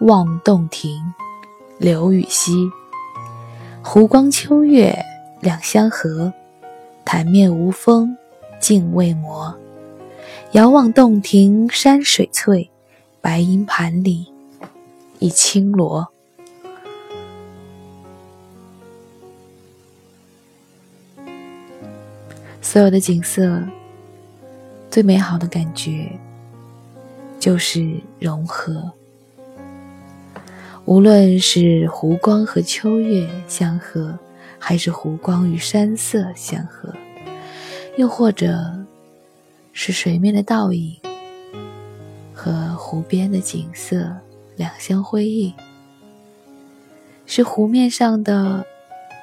望洞庭，刘禹锡。湖光秋月两相和，潭面无风镜未磨。遥望洞庭山水翠，白银盘里一青螺。所有的景色，最美好的感觉就是融合。无论是湖光和秋月相合，还是湖光与山色相合，又或者是水面的倒影和湖边的景色两相辉映，是湖面上的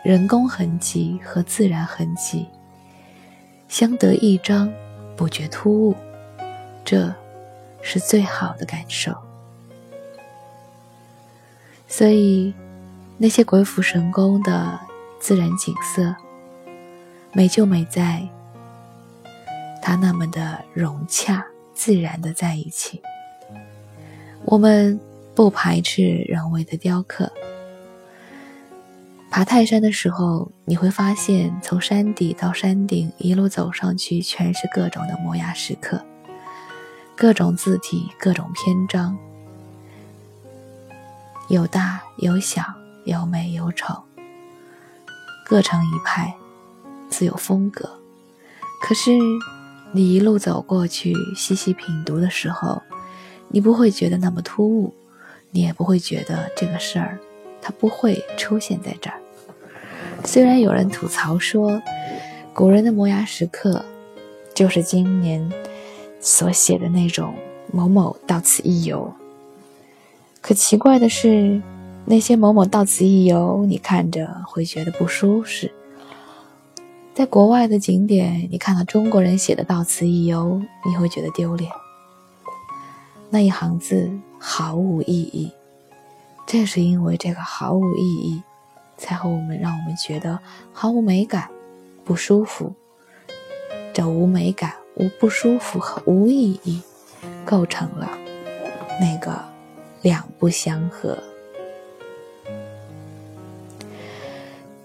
人工痕迹和自然痕迹相得益彰，不觉突兀，这是最好的感受。所以，那些鬼斧神工的自然景色，美就美在它那么的融洽、自然的在一起。我们不排斥人为的雕刻。爬泰山的时候，你会发现，从山底到山顶一路走上去，全是各种的摩崖石刻，各种字体，各种篇章。有大有小，有美有丑，各成一派，自有风格。可是，你一路走过去，细细品读的时候，你不会觉得那么突兀，你也不会觉得这个事儿它不会出现在这儿。虽然有人吐槽说，古人的摩崖石刻就是今年所写的那种“某某到此一游”。可奇怪的是，那些某某到此一游，你看着会觉得不舒适；在国外的景点，你看到中国人写的“到此一游”，你会觉得丢脸。那一行字毫无意义，正是因为这个毫无意义，才和我们让我们觉得毫无美感、不舒服。这无美感、无不舒服和无意义，构成了那个。两不相合。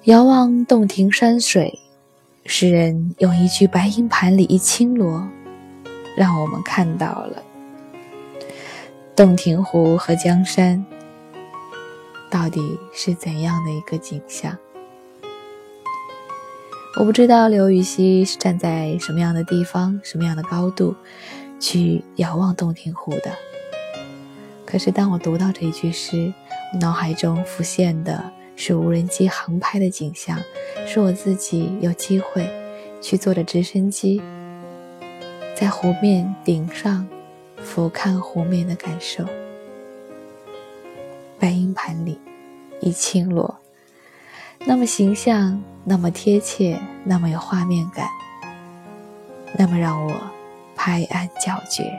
遥望洞庭山水，诗人用一句“白银盘里一青螺”，让我们看到了洞庭湖和江山到底是怎样的一个景象。我不知道刘禹锡是站在什么样的地方、什么样的高度去遥望洞庭湖的。可是，当我读到这一句诗，脑海中浮现的是无人机航拍的景象，是我自己有机会去坐着直升机，在湖面顶上俯瞰湖面的感受。白银盘里一青螺，那么形象，那么贴切，那么有画面感，那么让我拍案叫绝。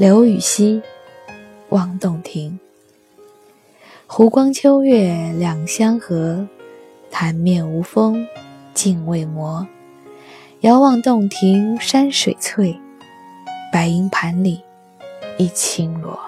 刘禹锡。望洞庭，湖光秋月两相和，潭面无风镜未磨。遥望洞庭山水翠，白银盘里一青螺。